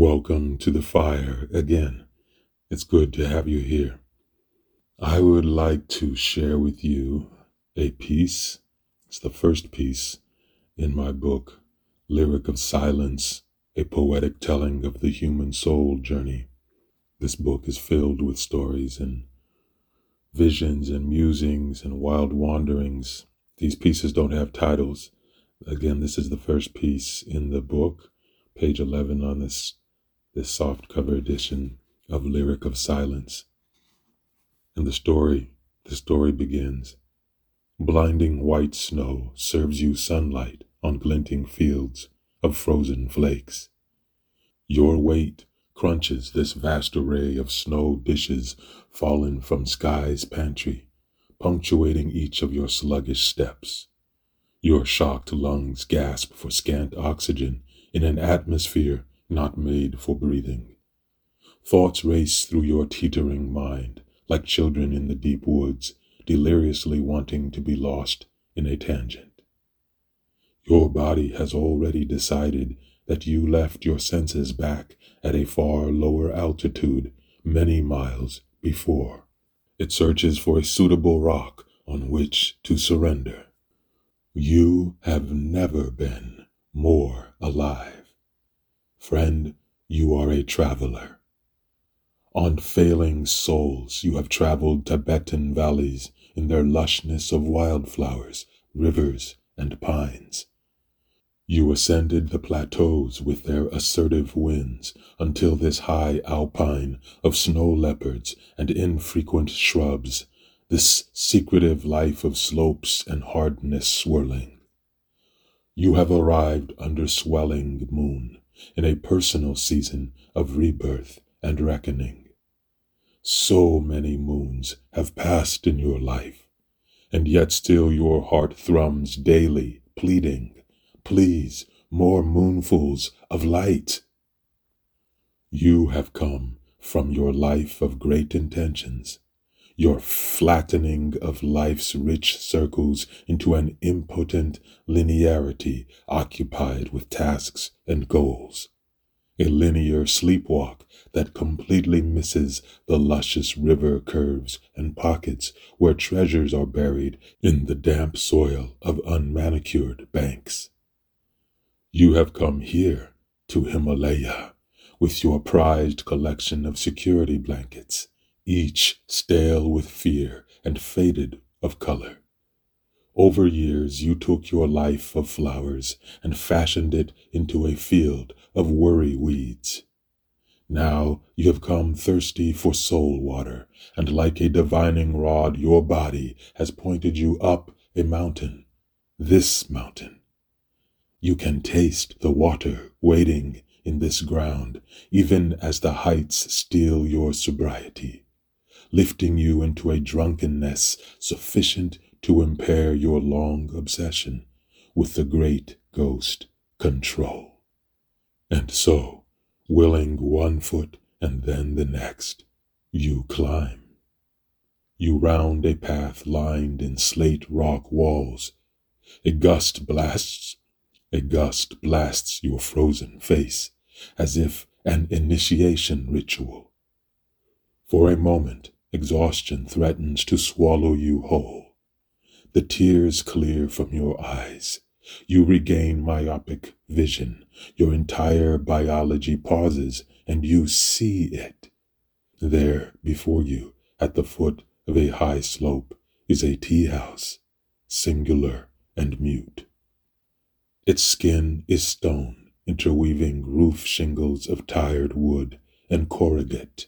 Welcome to the fire again. It's good to have you here. I would like to share with you a piece. It's the first piece in my book, Lyric of Silence, a poetic telling of the human soul journey. This book is filled with stories and visions and musings and wild wanderings. These pieces don't have titles. Again, this is the first piece in the book, page 11 on this this soft cover edition of Lyric of Silence. And the story, the story begins. Blinding white snow serves you sunlight on glinting fields of frozen flakes. Your weight crunches this vast array of snow dishes fallen from sky's pantry, punctuating each of your sluggish steps. Your shocked lungs gasp for scant oxygen in an atmosphere not made for breathing. Thoughts race through your teetering mind like children in the deep woods, deliriously wanting to be lost in a tangent. Your body has already decided that you left your senses back at a far lower altitude many miles before. It searches for a suitable rock on which to surrender. You have never been more alive. Friend, you are a traveler. On failing soles, you have traveled Tibetan valleys in their lushness of wildflowers, rivers, and pines. You ascended the plateaus with their assertive winds until this high alpine of snow leopards and infrequent shrubs, this secretive life of slopes and hardness swirling. You have arrived under swelling moon, in a personal season of rebirth and reckoning. So many moons have passed in your life, and yet still your heart thrums daily, pleading, Please, more moonfuls of light. You have come from your life of great intentions your flattening of life's rich circles into an impotent linearity occupied with tasks and goals. A linear sleepwalk that completely misses the luscious river curves and pockets where treasures are buried in the damp soil of unmanicured banks. You have come here to Himalaya with your prized collection of security blankets each stale with fear and faded of color. Over years, you took your life of flowers and fashioned it into a field of worry weeds. Now you have come thirsty for soul water, and like a divining rod, your body has pointed you up a mountain, this mountain. You can taste the water waiting in this ground, even as the heights steal your sobriety lifting you into a drunkenness sufficient to impair your long obsession with the great ghost control. And so, willing one foot and then the next, you climb. You round a path lined in slate rock walls. A gust blasts, a gust blasts your frozen face as if an initiation ritual. For a moment, Exhaustion threatens to swallow you whole. The tears clear from your eyes. You regain myopic vision. Your entire biology pauses and you see it. There before you, at the foot of a high slope, is a tea house, singular and mute. Its skin is stone, interweaving roof shingles of tired wood and corrugate.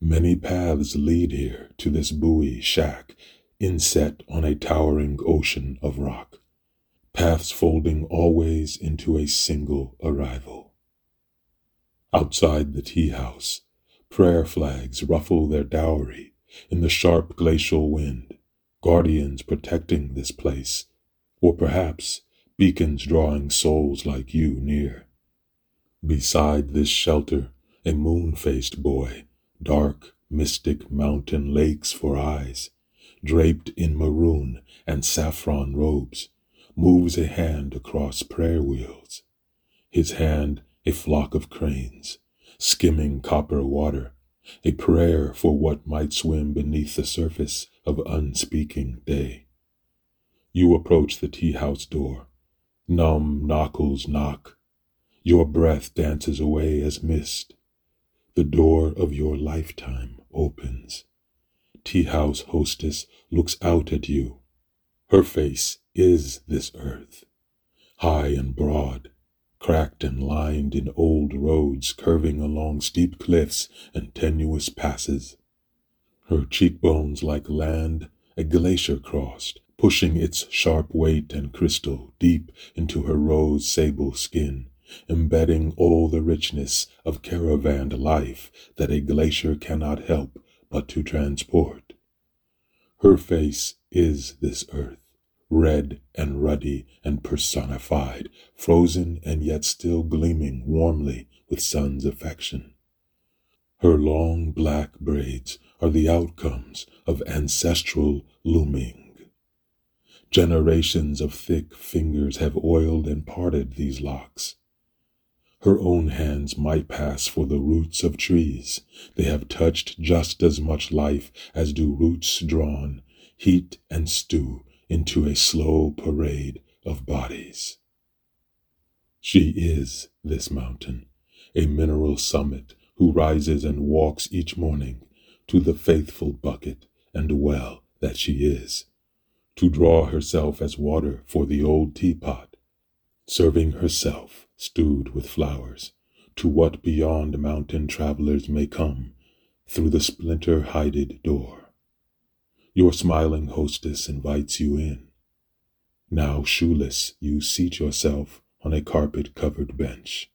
Many paths lead here to this buoy shack, inset on a towering ocean of rock, paths folding always into a single arrival. Outside the tea house, prayer flags ruffle their dowry in the sharp glacial wind, guardians protecting this place, or perhaps beacons drawing souls like you near. Beside this shelter, a moon faced boy dark, mystic mountain lakes for eyes, draped in maroon and saffron robes, moves a hand across prayer wheels, his hand a flock of cranes, skimming copper water, a prayer for what might swim beneath the surface of unspeaking day. You approach the tea house door. Numb knuckles knock. Your breath dances away as mist. The door of your lifetime opens. Tea house hostess looks out at you. Her face is this earth, high and broad, cracked and lined in old roads curving along steep cliffs and tenuous passes. Her cheekbones like land a glacier crossed, pushing its sharp weight and crystal deep into her rose sable skin, embedding all the richness of caravaned life that a glacier cannot help but to transport. Her face is this earth, red and ruddy and personified, frozen and yet still gleaming warmly with sun's affection. Her long black braids are the outcomes of ancestral looming. Generations of thick fingers have oiled and parted these locks. Her own hands might pass for the roots of trees. They have touched just as much life as do roots drawn, heat and stew into a slow parade of bodies. She is this mountain, a mineral summit who rises and walks each morning to the faithful bucket and well that she is, to draw herself as water for the old teapot, serving herself stewed with flowers, to what beyond mountain travelers may come through the splinter hided door. Your smiling hostess invites you in. Now shoeless, you seat yourself on a carpet covered bench.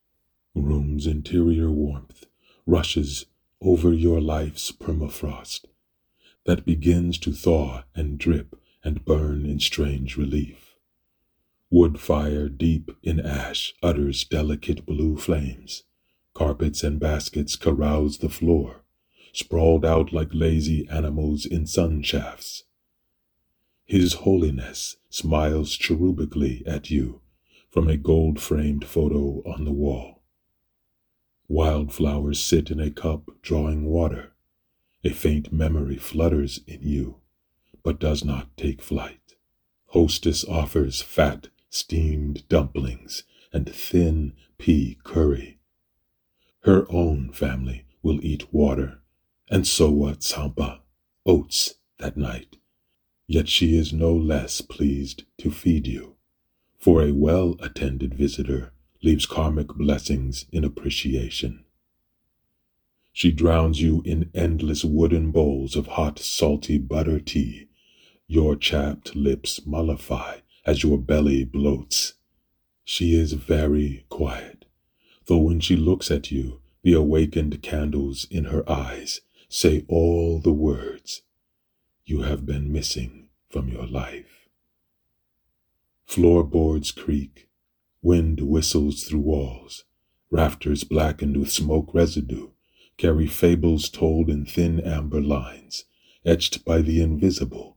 Room's interior warmth rushes over your life's permafrost that begins to thaw and drip and burn in strange relief. Wood fire deep in ash utters delicate blue flames. Carpets and baskets carouse the floor sprawled out like lazy animals in sun shafts. His Holiness smiles cherubically at you from a gold framed photo on the wall. Wildflowers sit in a cup drawing water. A faint memory flutters in you, but does not take flight. Hostess offers fat, steamed dumplings and thin pea curry. Her own family will eat water and Sowa Tsampa, oats, that night. Yet she is no less pleased to feed you, for a well attended visitor leaves karmic blessings in appreciation. She drowns you in endless wooden bowls of hot, salty butter tea. Your chapped lips mollify as your belly bloats. She is very quiet, though when she looks at you, the awakened candles in her eyes Say all the words you have been missing from your life. Floorboards creak, wind whistles through walls, rafters blackened with smoke residue carry fables told in thin amber lines, etched by the invisible,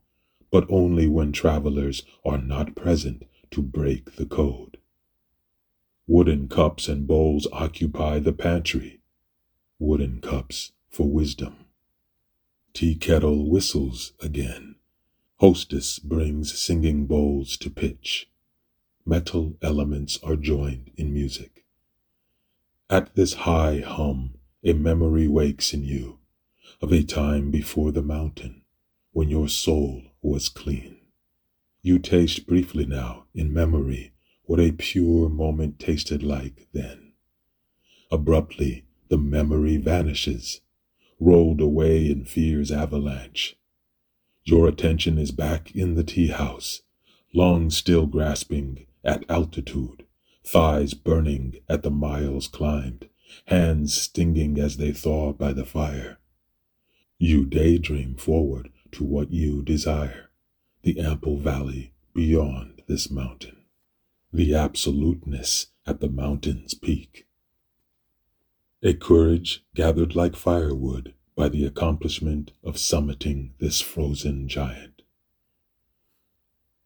but only when travelers are not present to break the code. Wooden cups and bowls occupy the pantry, wooden cups for wisdom. Tea kettle whistles again. Hostess brings singing bowls to pitch. Metal elements are joined in music. At this high hum, a memory wakes in you of a time before the mountain when your soul was clean. You taste briefly now in memory what a pure moment tasted like then. Abruptly, the memory vanishes rolled away in fear's avalanche. Your attention is back in the tea house, lungs still grasping at altitude, thighs burning at the miles climbed, hands stinging as they thaw by the fire. You daydream forward to what you desire, the ample valley beyond this mountain, the absoluteness at the mountain's peak a courage gathered like firewood by the accomplishment of summiting this frozen giant.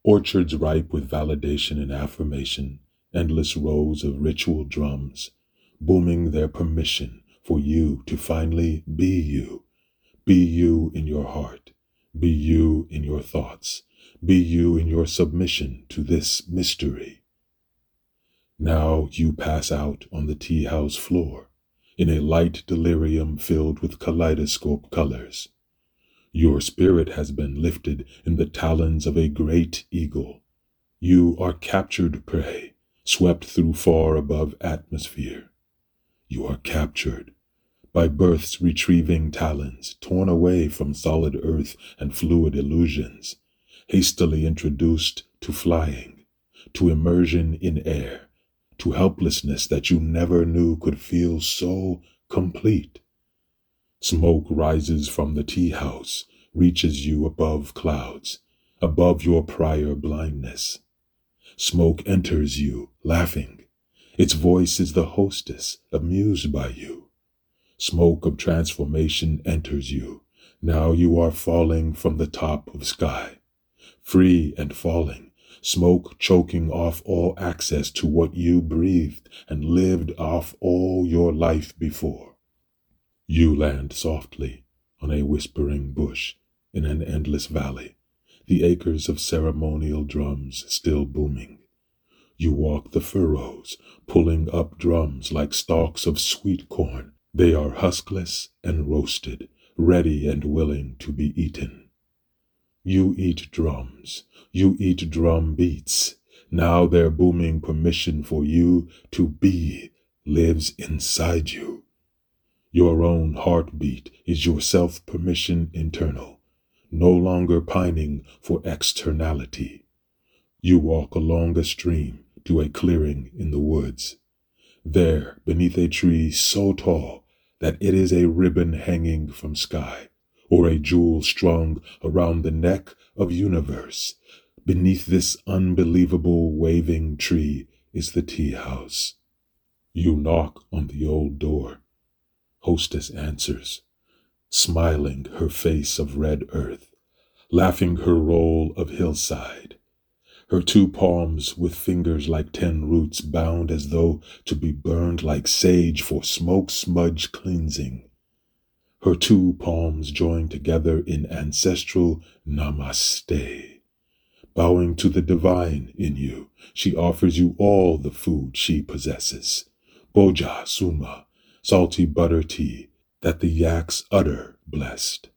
Orchards ripe with validation and affirmation, endless rows of ritual drums, booming their permission for you to finally be you. Be you in your heart. Be you in your thoughts. Be you in your submission to this mystery. Now you pass out on the tea house floor in a light delirium filled with kaleidoscope colors. Your spirit has been lifted in the talons of a great eagle. You are captured prey, swept through far above atmosphere. You are captured by birth's retrieving talons, torn away from solid earth and fluid illusions, hastily introduced to flying, to immersion in air, to helplessness that you never knew could feel so complete. Smoke rises from the tea house, reaches you above clouds, above your prior blindness. Smoke enters you, laughing. Its voice is the hostess, amused by you. Smoke of transformation enters you. Now you are falling from the top of sky, free and falling, smoke choking off all access to what you breathed and lived off all your life before. You land softly on a whispering bush in an endless valley, the acres of ceremonial drums still booming. You walk the furrows, pulling up drums like stalks of sweet corn. They are huskless and roasted, ready and willing to be eaten. You eat drums. You eat drum beats. Now their booming permission for you to be lives inside you. Your own heartbeat is your self permission internal, no longer pining for externality. You walk along a stream to a clearing in the woods. There, beneath a tree so tall that it is a ribbon hanging from sky, or a jewel strung around the neck of universe. Beneath this unbelievable waving tree is the tea house. You knock on the old door. Hostess answers, smiling her face of red earth, laughing her roll of hillside. Her two palms with fingers like ten roots bound as though to be burned like sage for smoke smudge cleansing her two palms joined together in ancestral namaste. Bowing to the divine in you, she offers you all the food she possesses. Boja suma, salty butter tea that the yaks utter blessed,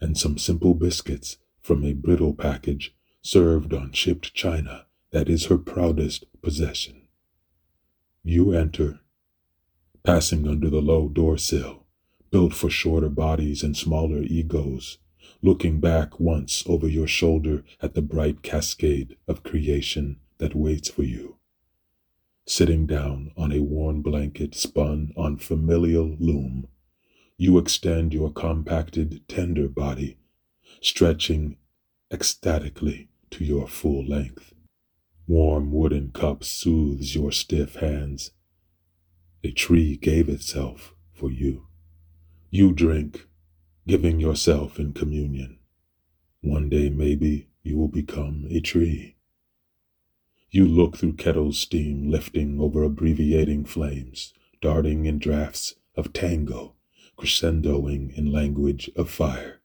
and some simple biscuits from a brittle package served on chipped china that is her proudest possession. You enter, passing under the low door sill built for shorter bodies and smaller egos, looking back once over your shoulder at the bright cascade of creation that waits for you. Sitting down on a worn blanket spun on familial loom, you extend your compacted, tender body, stretching ecstatically to your full length. Warm wooden cup soothes your stiff hands. A tree gave itself for you. You drink, giving yourself in communion. One day, maybe, you will become a tree. You look through kettles steam lifting over abbreviating flames, darting in drafts of tango, crescendoing in language of fire.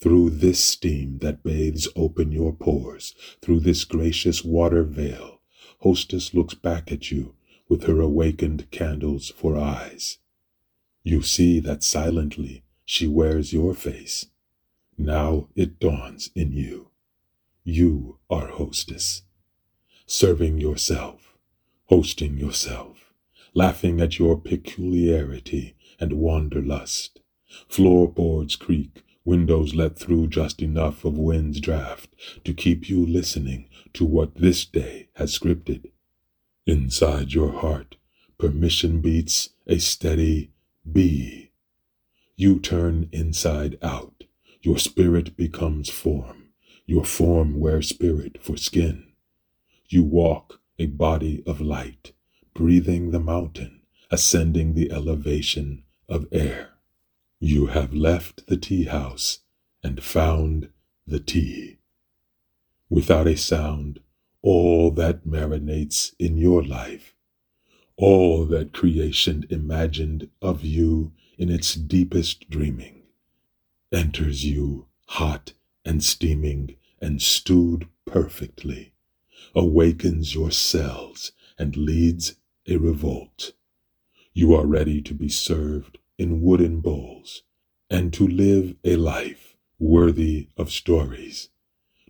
Through this steam that bathes open your pores, through this gracious water veil, hostess looks back at you with her awakened candles for eyes. You see that silently she wears your face. Now it dawns in you. You are hostess. Serving yourself, hosting yourself, laughing at your peculiarity and wanderlust. Floorboards creak, windows let through just enough of wind's draft to keep you listening to what this day has scripted. Inside your heart, permission beats a steady B. You turn inside out. Your spirit becomes form. Your form wears spirit for skin. You walk a body of light, breathing the mountain, ascending the elevation of air. You have left the tea house and found the tea. Without a sound, all that marinates in your life, all that creation imagined of you in its deepest dreaming, enters you hot and steaming and stewed perfectly, awakens your cells and leads a revolt. You are ready to be served in wooden bowls and to live a life worthy of stories,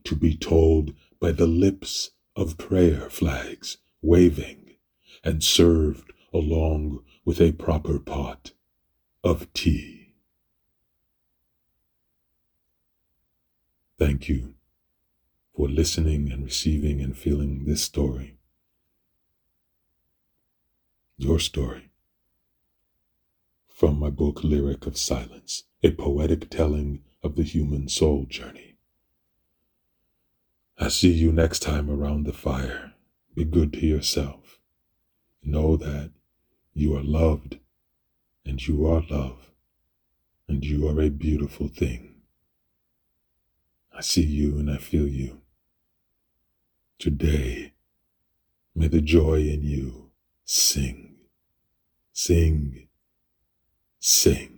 to be told by the lips of prayer flags waving and served along with a proper pot of tea. Thank you for listening and receiving and feeling this story. Your story. From my book, Lyric of Silence, a poetic telling of the human soul journey. I see you next time around the fire. Be good to yourself. Know that you are loved and you are love and you are a beautiful thing. I see you and I feel you. Today, may the joy in you sing, sing, sing.